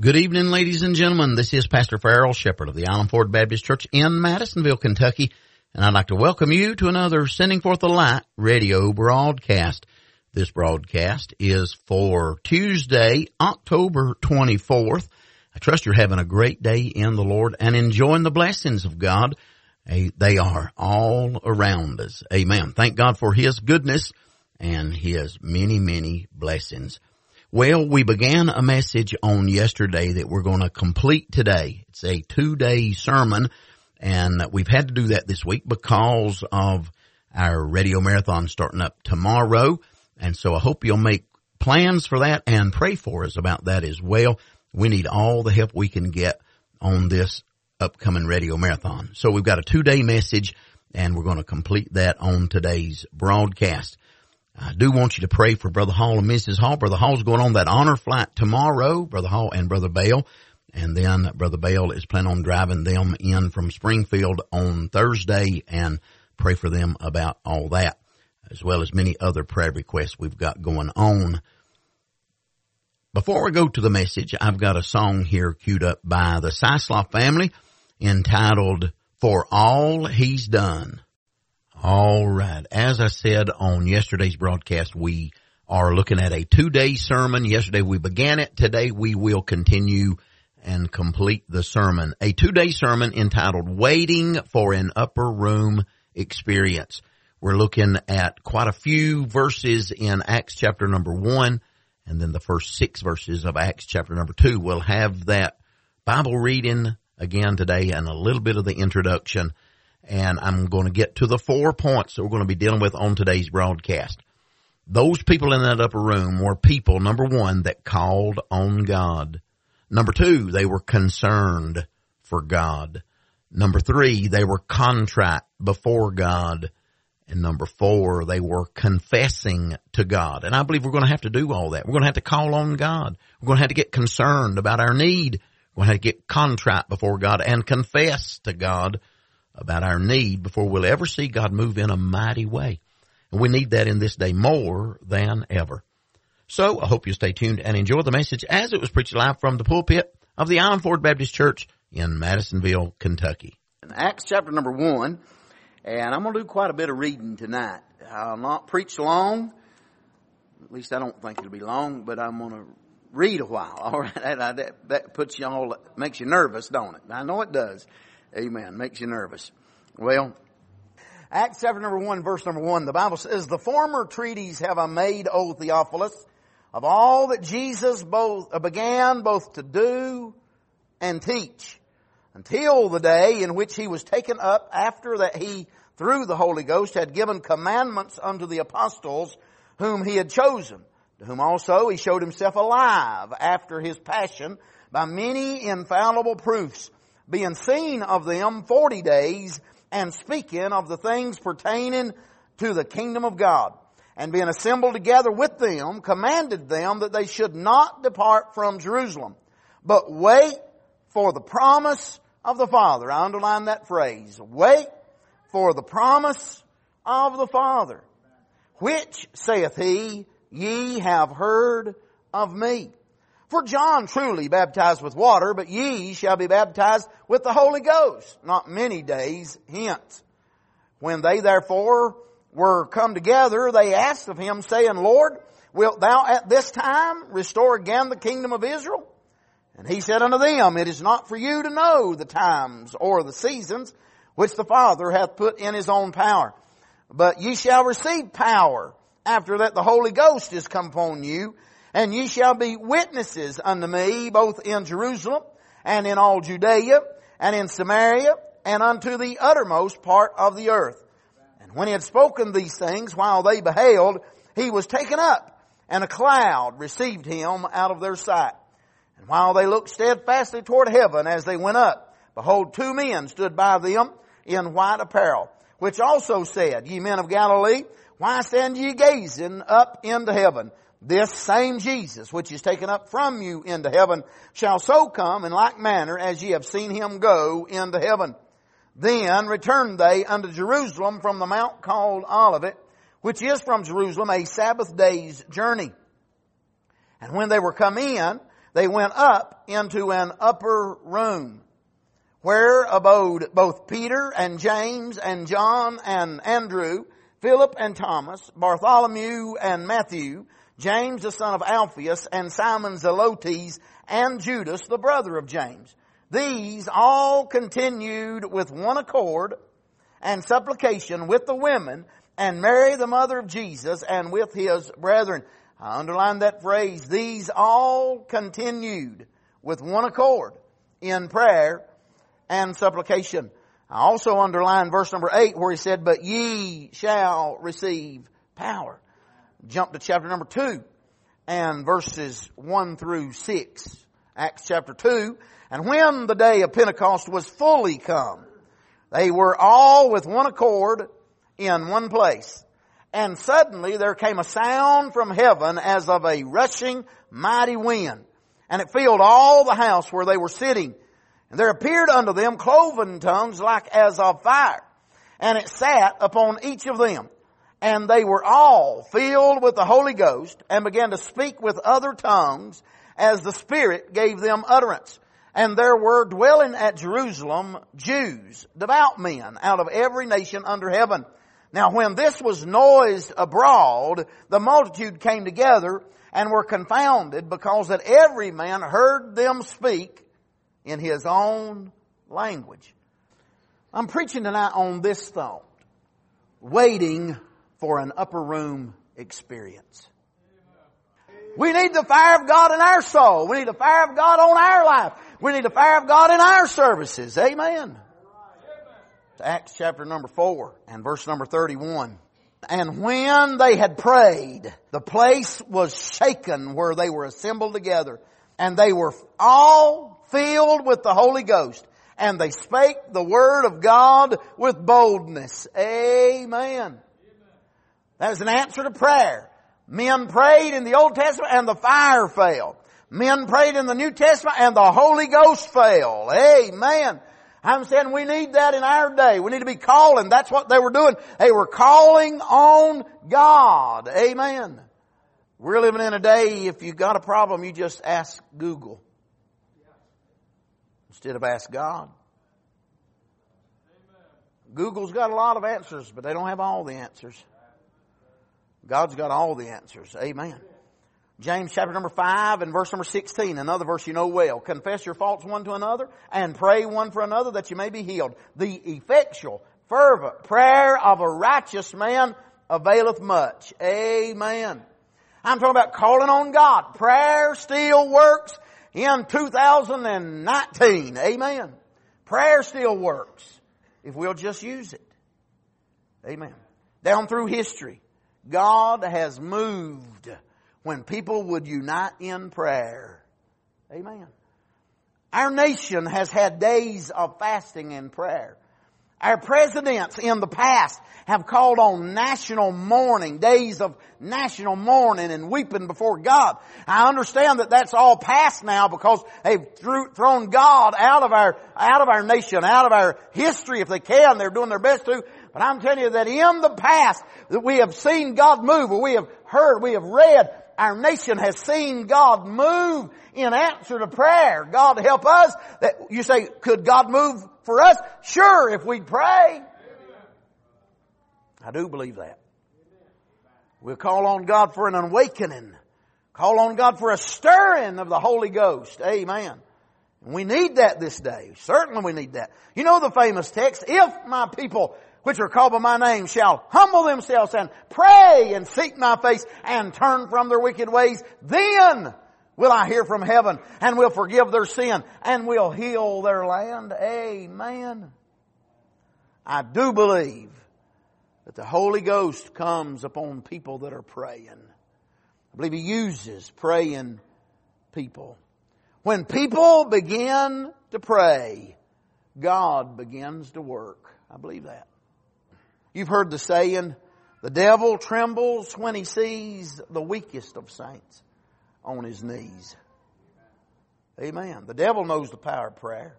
Good evening, ladies and gentlemen. This is Pastor Farrell Shepherd of the Island Ford Baptist Church in Madisonville, Kentucky, and I'd like to welcome you to another Sending Forth the Light radio broadcast. This broadcast is for Tuesday, October 24th. I trust you're having a great day in the Lord and enjoying the blessings of God. They are all around us. Amen. Thank God for His goodness and His many, many blessings. Well, we began a message on yesterday that we're going to complete today. It's a two day sermon and we've had to do that this week because of our radio marathon starting up tomorrow. And so I hope you'll make plans for that and pray for us about that as well. We need all the help we can get on this upcoming radio marathon. So we've got a two day message and we're going to complete that on today's broadcast. I do want you to pray for Brother Hall and Mrs. Hall. Brother Hall's going on that honor flight tomorrow, Brother Hall and Brother Bale. And then Brother Bale is planning on driving them in from Springfield on Thursday and pray for them about all that, as well as many other prayer requests we've got going on. Before we go to the message, I've got a song here queued up by the Sisloff family entitled For All He's Done. All right. As I said on yesterday's broadcast, we are looking at a two day sermon. Yesterday we began it. Today we will continue and complete the sermon. A two day sermon entitled Waiting for an Upper Room Experience. We're looking at quite a few verses in Acts chapter number one and then the first six verses of Acts chapter number two. We'll have that Bible reading again today and a little bit of the introduction and I'm going to get to the four points that we're going to be dealing with on today's broadcast. Those people in that upper room were people, number one, that called on God. Number two, they were concerned for God. Number three, they were contrite before God. And number four, they were confessing to God. And I believe we're going to have to do all that. We're going to have to call on God. We're going to have to get concerned about our need. We're going to have to get contrite before God and confess to God about our need before we'll ever see God move in a mighty way. And we need that in this day more than ever. So I hope you stay tuned and enjoy the message as it was preached live from the pulpit of the Island Ford Baptist Church in Madisonville, Kentucky. In Acts chapter number one, and I'm going to do quite a bit of reading tonight. I'll not preach long. At least I don't think it'll be long, but I'm going to read a while. All right. That, that, that puts you all, makes you nervous, don't it? I know it does. Amen. Makes you nervous. Well, Acts chapter number one, verse number one, the Bible says, the former treatise have I made, O Theophilus, of all that Jesus both uh, began both to do and teach until the day in which he was taken up after that he through the Holy Ghost had given commandments unto the apostles whom he had chosen, to whom also he showed himself alive after his passion by many infallible proofs being seen of them forty days, and speaking of the things pertaining to the kingdom of God. And being assembled together with them, commanded them that they should not depart from Jerusalem, but wait for the promise of the Father. I underline that phrase. Wait for the promise of the Father. Which, saith he, ye have heard of me. For John truly baptized with water, but ye shall be baptized with the Holy Ghost, not many days hence. When they therefore were come together, they asked of him, saying, Lord, wilt thou at this time restore again the kingdom of Israel? And he said unto them, It is not for you to know the times or the seasons which the Father hath put in his own power. But ye shall receive power after that the Holy Ghost is come upon you, and ye shall be witnesses unto me both in Jerusalem and in all Judea and in Samaria and unto the uttermost part of the earth. And when he had spoken these things while they beheld, he was taken up and a cloud received him out of their sight. And while they looked steadfastly toward heaven as they went up, behold, two men stood by them in white apparel, which also said, Ye men of Galilee, why stand ye gazing up into heaven? This same Jesus, which is taken up from you into heaven, shall so come in like manner as ye have seen him go into heaven. Then returned they unto Jerusalem from the mount called Olivet, which is from Jerusalem a Sabbath day's journey. And when they were come in, they went up into an upper room where abode both Peter and James and John and Andrew, Philip and Thomas, Bartholomew and Matthew, James the son of Alphaeus and Simon Zelotes and Judas the brother of James. These all continued with one accord and supplication with the women and Mary the mother of Jesus and with his brethren. I underline that phrase, these all continued with one accord in prayer and supplication. I also underline verse number eight where he said, but ye shall receive power. Jump to chapter number two and verses one through six. Acts chapter two. And when the day of Pentecost was fully come, they were all with one accord in one place. And suddenly there came a sound from heaven as of a rushing mighty wind. And it filled all the house where they were sitting. And there appeared unto them cloven tongues like as of fire. And it sat upon each of them. And they were all filled with the Holy Ghost and began to speak with other tongues as the Spirit gave them utterance. And there were dwelling at Jerusalem Jews, devout men out of every nation under heaven. Now when this was noised abroad, the multitude came together and were confounded because that every man heard them speak in his own language. I'm preaching tonight on this thought. Waiting for an upper room experience. We need the fire of God in our soul. We need the fire of God on our life. We need the fire of God in our services. Amen. Acts chapter number 4 and verse number 31. And when they had prayed, the place was shaken where they were assembled together. And they were all filled with the Holy Ghost. And they spake the word of God with boldness. Amen. That is an answer to prayer. Men prayed in the Old Testament and the fire fell. Men prayed in the New Testament and the Holy Ghost fell. Amen. I'm saying we need that in our day. We need to be calling. That's what they were doing. They were calling on God. Amen. We're living in a day, if you've got a problem, you just ask Google. Instead of ask God. Google's got a lot of answers, but they don't have all the answers. God's got all the answers. Amen. James chapter number 5 and verse number 16, another verse you know well. Confess your faults one to another and pray one for another that you may be healed. The effectual, fervent prayer of a righteous man availeth much. Amen. I'm talking about calling on God. Prayer still works in 2019. Amen. Prayer still works if we'll just use it. Amen. Down through history, God has moved when people would unite in prayer. Amen. Our nation has had days of fasting and prayer. Our presidents in the past have called on national mourning, days of national mourning and weeping before God. I understand that that's all past now because they've thrown God out of our, out of our nation, out of our history if they can. They're doing their best to. But I'm telling you that in the past that we have seen God move or we have heard, we have read, our nation has seen God move in answer to prayer. God help us. That you say, could God move for us? Sure, if we pray. I do believe that. We'll call on God for an awakening. Call on God for a stirring of the Holy Ghost. Amen. We need that this day. Certainly we need that. You know the famous text, if my people which are called by my name shall humble themselves and pray and seek my face and turn from their wicked ways, then will I hear from heaven and will forgive their sin and will heal their land. Amen. I do believe that the Holy Ghost comes upon people that are praying. I believe He uses praying people. When people begin to pray, God begins to work. I believe that. You've heard the saying, the devil trembles when he sees the weakest of saints on his knees. Amen. The devil knows the power of prayer.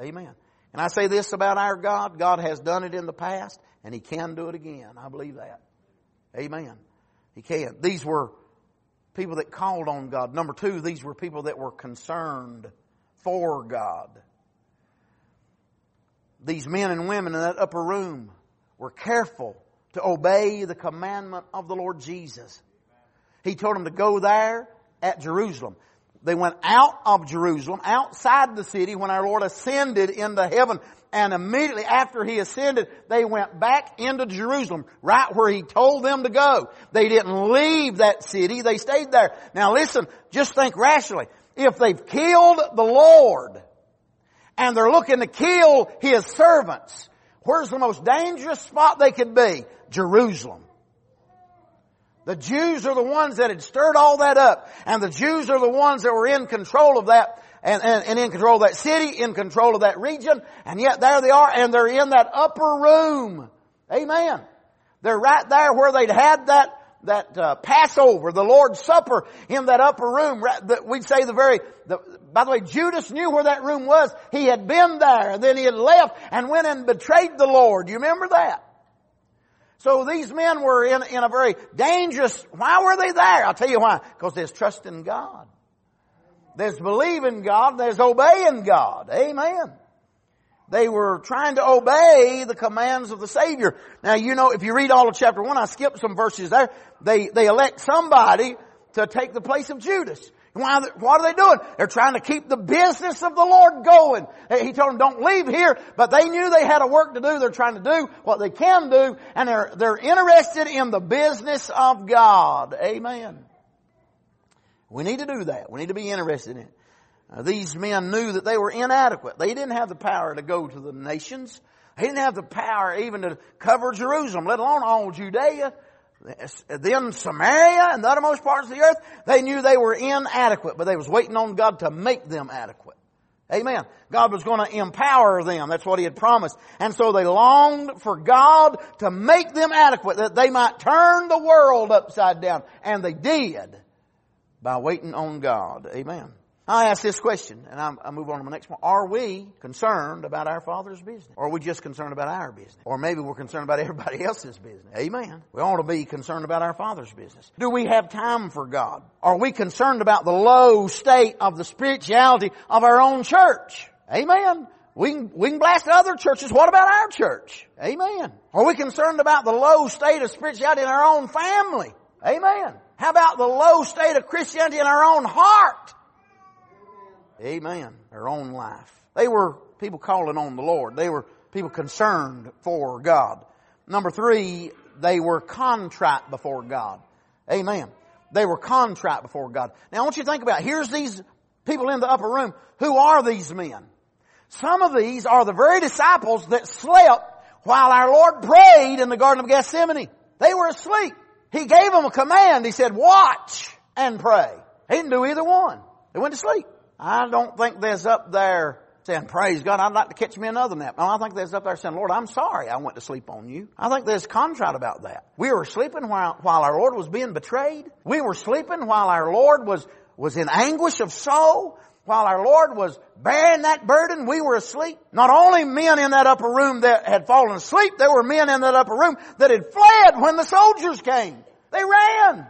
Amen. And I say this about our God. God has done it in the past and He can do it again. I believe that. Amen. He can. These were people that called on God. Number two, these were people that were concerned for God. These men and women in that upper room were careful to obey the commandment of the Lord Jesus. He told them to go there at Jerusalem. They went out of Jerusalem, outside the city when our Lord ascended into heaven. And immediately after He ascended, they went back into Jerusalem, right where He told them to go. They didn't leave that city, they stayed there. Now listen, just think rationally. If they've killed the Lord, and they're looking to kill His servants, where's the most dangerous spot they could be? Jerusalem. The Jews are the ones that had stirred all that up. And the Jews are the ones that were in control of that and, and, and, in control of that city, in control of that region. And yet there they are and they're in that upper room. Amen. They're right there where they'd had that that uh, Passover, the Lord's Supper in that upper room. That We'd say the very, the, by the way, Judas knew where that room was. He had been there and then he had left and went and betrayed the Lord. You remember that? So these men were in, in a very dangerous, why were they there? I'll tell you why. Because there's trust in God. There's believing God, there's obeying God. Amen. They were trying to obey the commands of the Savior. Now you know, if you read all of chapter one, I skipped some verses there. They, they elect somebody to take the place of Judas. Why, what are they doing? They're trying to keep the business of the Lord going. He told them, don't leave here, but they knew they had a work to do. They're trying to do what they can do, and they're, they're interested in the business of God. Amen. We need to do that. We need to be interested in it. Uh, these men knew that they were inadequate. They didn't have the power to go to the nations. They didn't have the power even to cover Jerusalem, let alone all Judea then Samaria and the uttermost parts of the earth, they knew they were inadequate, but they was waiting on God to make them adequate. Amen. God was going to empower them. That's what He had promised. And so they longed for God to make them adequate, that they might turn the world upside down. And they did by waiting on God. Amen. I ask this question, and I move on to the next one. Are we concerned about our Father's business? Or are we just concerned about our business? Or maybe we're concerned about everybody else's business. Amen. We ought to be concerned about our Father's business. Do we have time for God? Are we concerned about the low state of the spirituality of our own church? Amen. We can, we can blast other churches. What about our church? Amen. Are we concerned about the low state of spirituality in our own family? Amen. How about the low state of Christianity in our own heart? Amen. Their own life. They were people calling on the Lord. They were people concerned for God. Number three, they were contrite before God. Amen. They were contrite before God. Now I want you to think about, it. here's these people in the upper room. Who are these men? Some of these are the very disciples that slept while our Lord prayed in the Garden of Gethsemane. They were asleep. He gave them a command. He said, watch and pray. He didn't do either one. They went to sleep. I don't think there's up there saying, praise God, I'd like to catch me another nap. No, I think there's up there saying, Lord, I'm sorry I went to sleep on you. I think there's contrite about that. We were sleeping while, while our Lord was being betrayed. We were sleeping while our Lord was, was in anguish of soul. While our Lord was bearing that burden, we were asleep. Not only men in that upper room that had fallen asleep, there were men in that upper room that had fled when the soldiers came. They ran.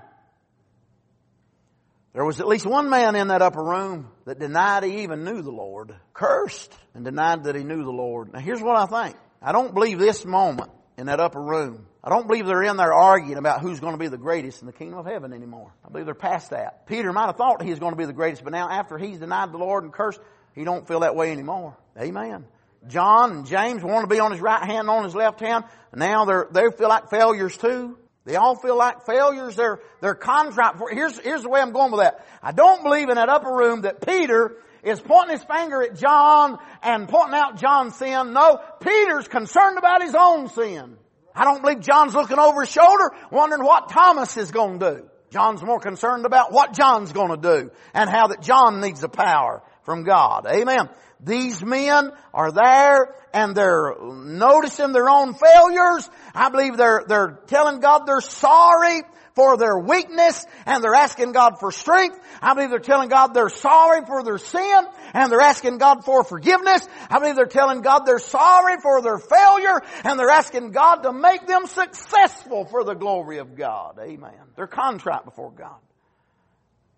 There was at least one man in that upper room that denied he even knew the Lord, cursed and denied that he knew the Lord. Now here's what I think. I don't believe this moment in that upper room. I don't believe they're in there arguing about who's going to be the greatest in the kingdom of heaven anymore. I believe they're past that. Peter might have thought he was going to be the greatest, but now after he's denied the Lord and cursed, he don't feel that way anymore. Amen. John and James want to be on his right hand, and on his left hand. Now they're, they feel like failures too. They all feel like failures. They're, they're contrite. Here's, here's the way I'm going with that. I don't believe in that upper room that Peter is pointing his finger at John and pointing out John's sin. No, Peter's concerned about his own sin. I don't believe John's looking over his shoulder wondering what Thomas is going to do. John's more concerned about what John's going to do and how that John needs the power from God. Amen. These men are there and they're noticing their own failures. I believe they're, they're telling God they're sorry for their weakness and they're asking God for strength. I believe they're telling God they're sorry for their sin and they're asking God for forgiveness. I believe they're telling God they're sorry for their failure and they're asking God to make them successful for the glory of God. Amen. They're contrite before God.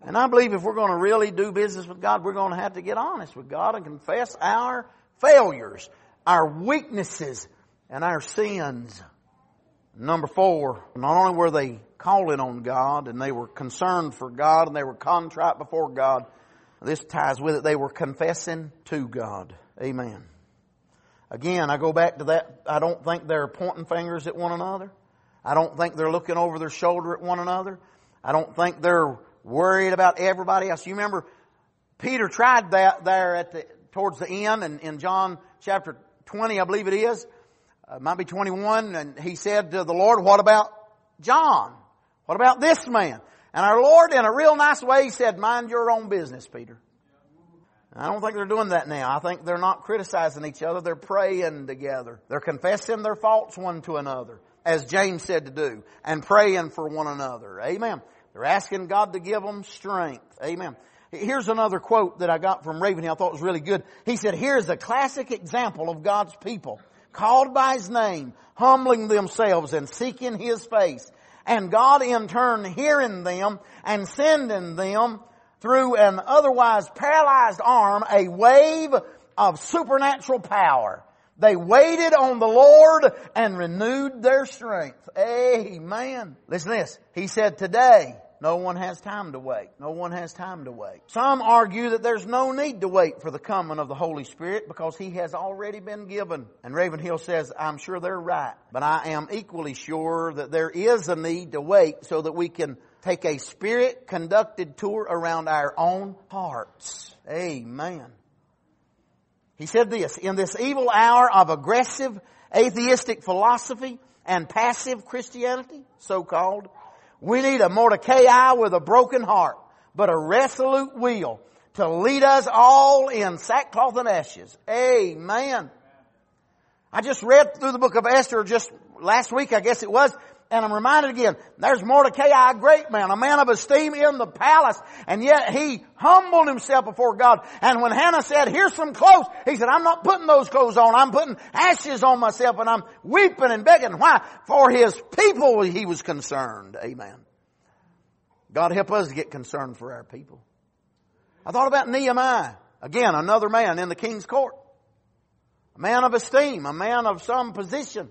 And I believe if we're going to really do business with God, we're going to have to get honest with God and confess our failures, our weaknesses, and our sins. Number four, not only were they calling on God and they were concerned for God and they were contrite before God, this ties with it, they were confessing to God. Amen. Again, I go back to that. I don't think they're pointing fingers at one another. I don't think they're looking over their shoulder at one another. I don't think they're worried about everybody else. You remember Peter tried that there at the, towards the end and in John chapter 20, I believe it is. Uh, might be 21 and he said to the Lord, what about John? What about this man? And our Lord in a real nice way he said, mind your own business, Peter. I don't think they're doing that now. I think they're not criticizing each other. They're praying together. They're confessing their faults one to another, as James said to do, and praying for one another. Amen. They're asking God to give them strength. Amen. Here's another quote that I got from Ravenhill I thought was really good. He said, here's a classic example of God's people called by His name, humbling themselves and seeking His face. And God in turn hearing them and sending them through an otherwise paralyzed arm a wave of supernatural power. They waited on the Lord and renewed their strength. Amen. Listen to this. He said, today, no one has time to wait. No one has time to wait. Some argue that there's no need to wait for the coming of the Holy Spirit because He has already been given. And Ravenhill says, I'm sure they're right. But I am equally sure that there is a need to wait so that we can take a spirit conducted tour around our own hearts. Amen. He said this, in this evil hour of aggressive atheistic philosophy and passive Christianity, so called, we need a Mordecai with a broken heart, but a resolute will to lead us all in sackcloth and ashes. Amen. I just read through the book of Esther just last week, I guess it was, and I'm reminded again, there's Mordecai, a great man, a man of esteem in the palace, and yet he humbled himself before God. And when Hannah said, here's some clothes, he said, I'm not putting those clothes on, I'm putting ashes on myself and I'm weeping and begging. Why? For his people he was concerned. Amen. God help us to get concerned for our people. I thought about Nehemiah. Again, another man in the king's court. A man of esteem, a man of some position.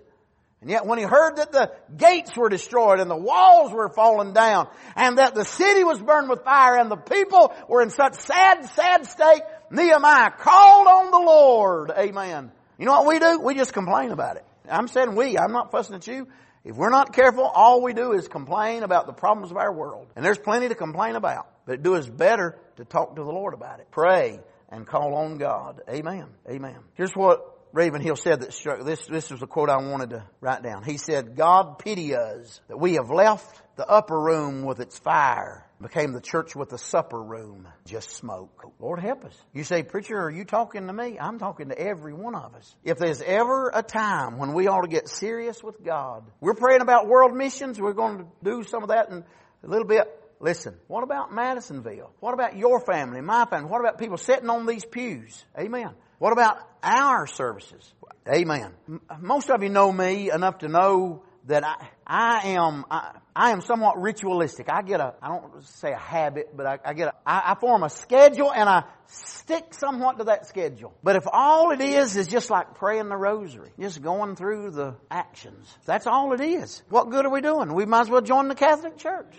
And yet when he heard that the gates were destroyed and the walls were falling down and that the city was burned with fire and the people were in such sad, sad state, Nehemiah called on the Lord. Amen. You know what we do? We just complain about it. I'm saying we. I'm not fussing at you. If we're not careful, all we do is complain about the problems of our world. And there's plenty to complain about. But it do us better to talk to the Lord about it. Pray and call on God. Amen. Amen. Here's what Ravenhill said that struck, this, this was a quote I wanted to write down. He said, God pity us that we have left the upper room with its fire, became the church with the supper room, just smoke. Lord help us. You say, preacher, are you talking to me? I'm talking to every one of us. If there's ever a time when we ought to get serious with God, we're praying about world missions. We're going to do some of that in a little bit. Listen, what about Madisonville? What about your family, my family? What about people sitting on these pews? Amen. What about our services? Amen. Most of you know me enough to know that I, I am, I, I, am somewhat ritualistic. I get a, I don't say a habit, but I, I get a, I, I form a schedule and I stick somewhat to that schedule. But if all it is is just like praying the rosary, just going through the actions, that's all it is. What good are we doing? We might as well join the Catholic Church.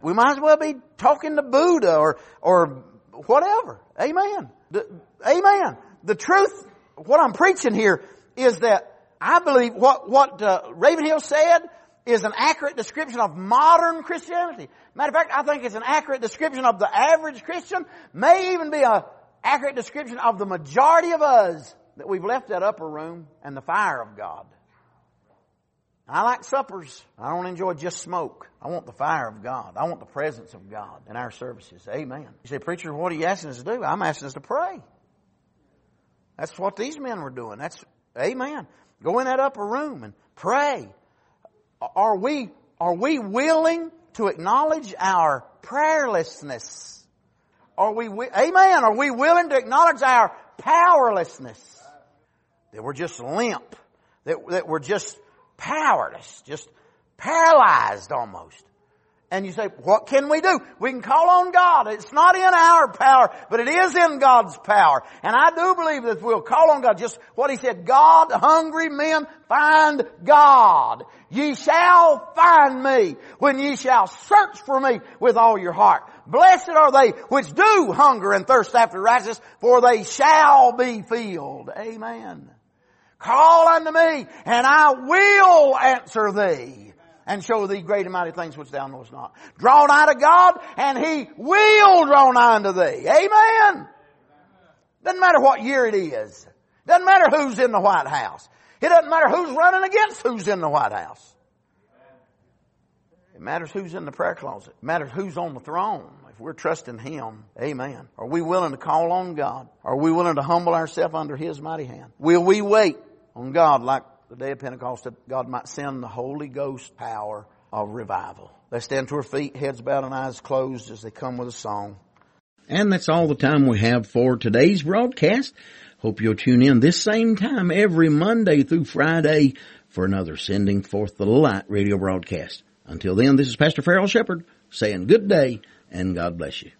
We might as well be talking to Buddha or, or whatever. Amen. The, amen the truth, what I'm preaching here is that I believe what, what uh, Ravenhill said is an accurate description of modern Christianity. Matter of fact, I think it's an accurate description of the average Christian, may even be an accurate description of the majority of us that we've left that upper room and the fire of God. I like suppers. I don't enjoy just smoke. I want the fire of God. I want the presence of God in our services. Amen. You say, preacher, what are you asking us to do? I'm asking us to pray. That's what these men were doing. That's, amen. Go in that upper room and pray. Are we, are we willing to acknowledge our prayerlessness? Are we, amen, are we willing to acknowledge our powerlessness? That we're just limp. That, that we're just powerless. Just paralyzed almost. And you say, what can we do? We can call on God. It's not in our power, but it is in God's power. And I do believe that we'll call on God, just what He said, God, hungry men, find God. Ye shall find me when ye shall search for me with all your heart. Blessed are they which do hunger and thirst after righteousness, for they shall be filled. Amen. Call unto me, and I will answer thee and show thee great and mighty things which thou knowest not. Draw nigh to God, and He will draw nigh unto thee. Amen. Doesn't matter what year it is. Doesn't matter who's in the White House. It doesn't matter who's running against who's in the White House. It matters who's in the prayer closet. It matters who's on the throne. If we're trusting Him, amen. Are we willing to call on God? Are we willing to humble ourselves under His mighty hand? Will we wait on God like the day of Pentecost that God might send the Holy Ghost power of revival. Let's stand to our feet, heads bowed and eyes closed as they come with a song. And that's all the time we have for today's broadcast. Hope you'll tune in this same time every Monday through Friday for another Sending Forth the Light radio broadcast. Until then, this is Pastor Farrell Shepherd saying good day and God bless you.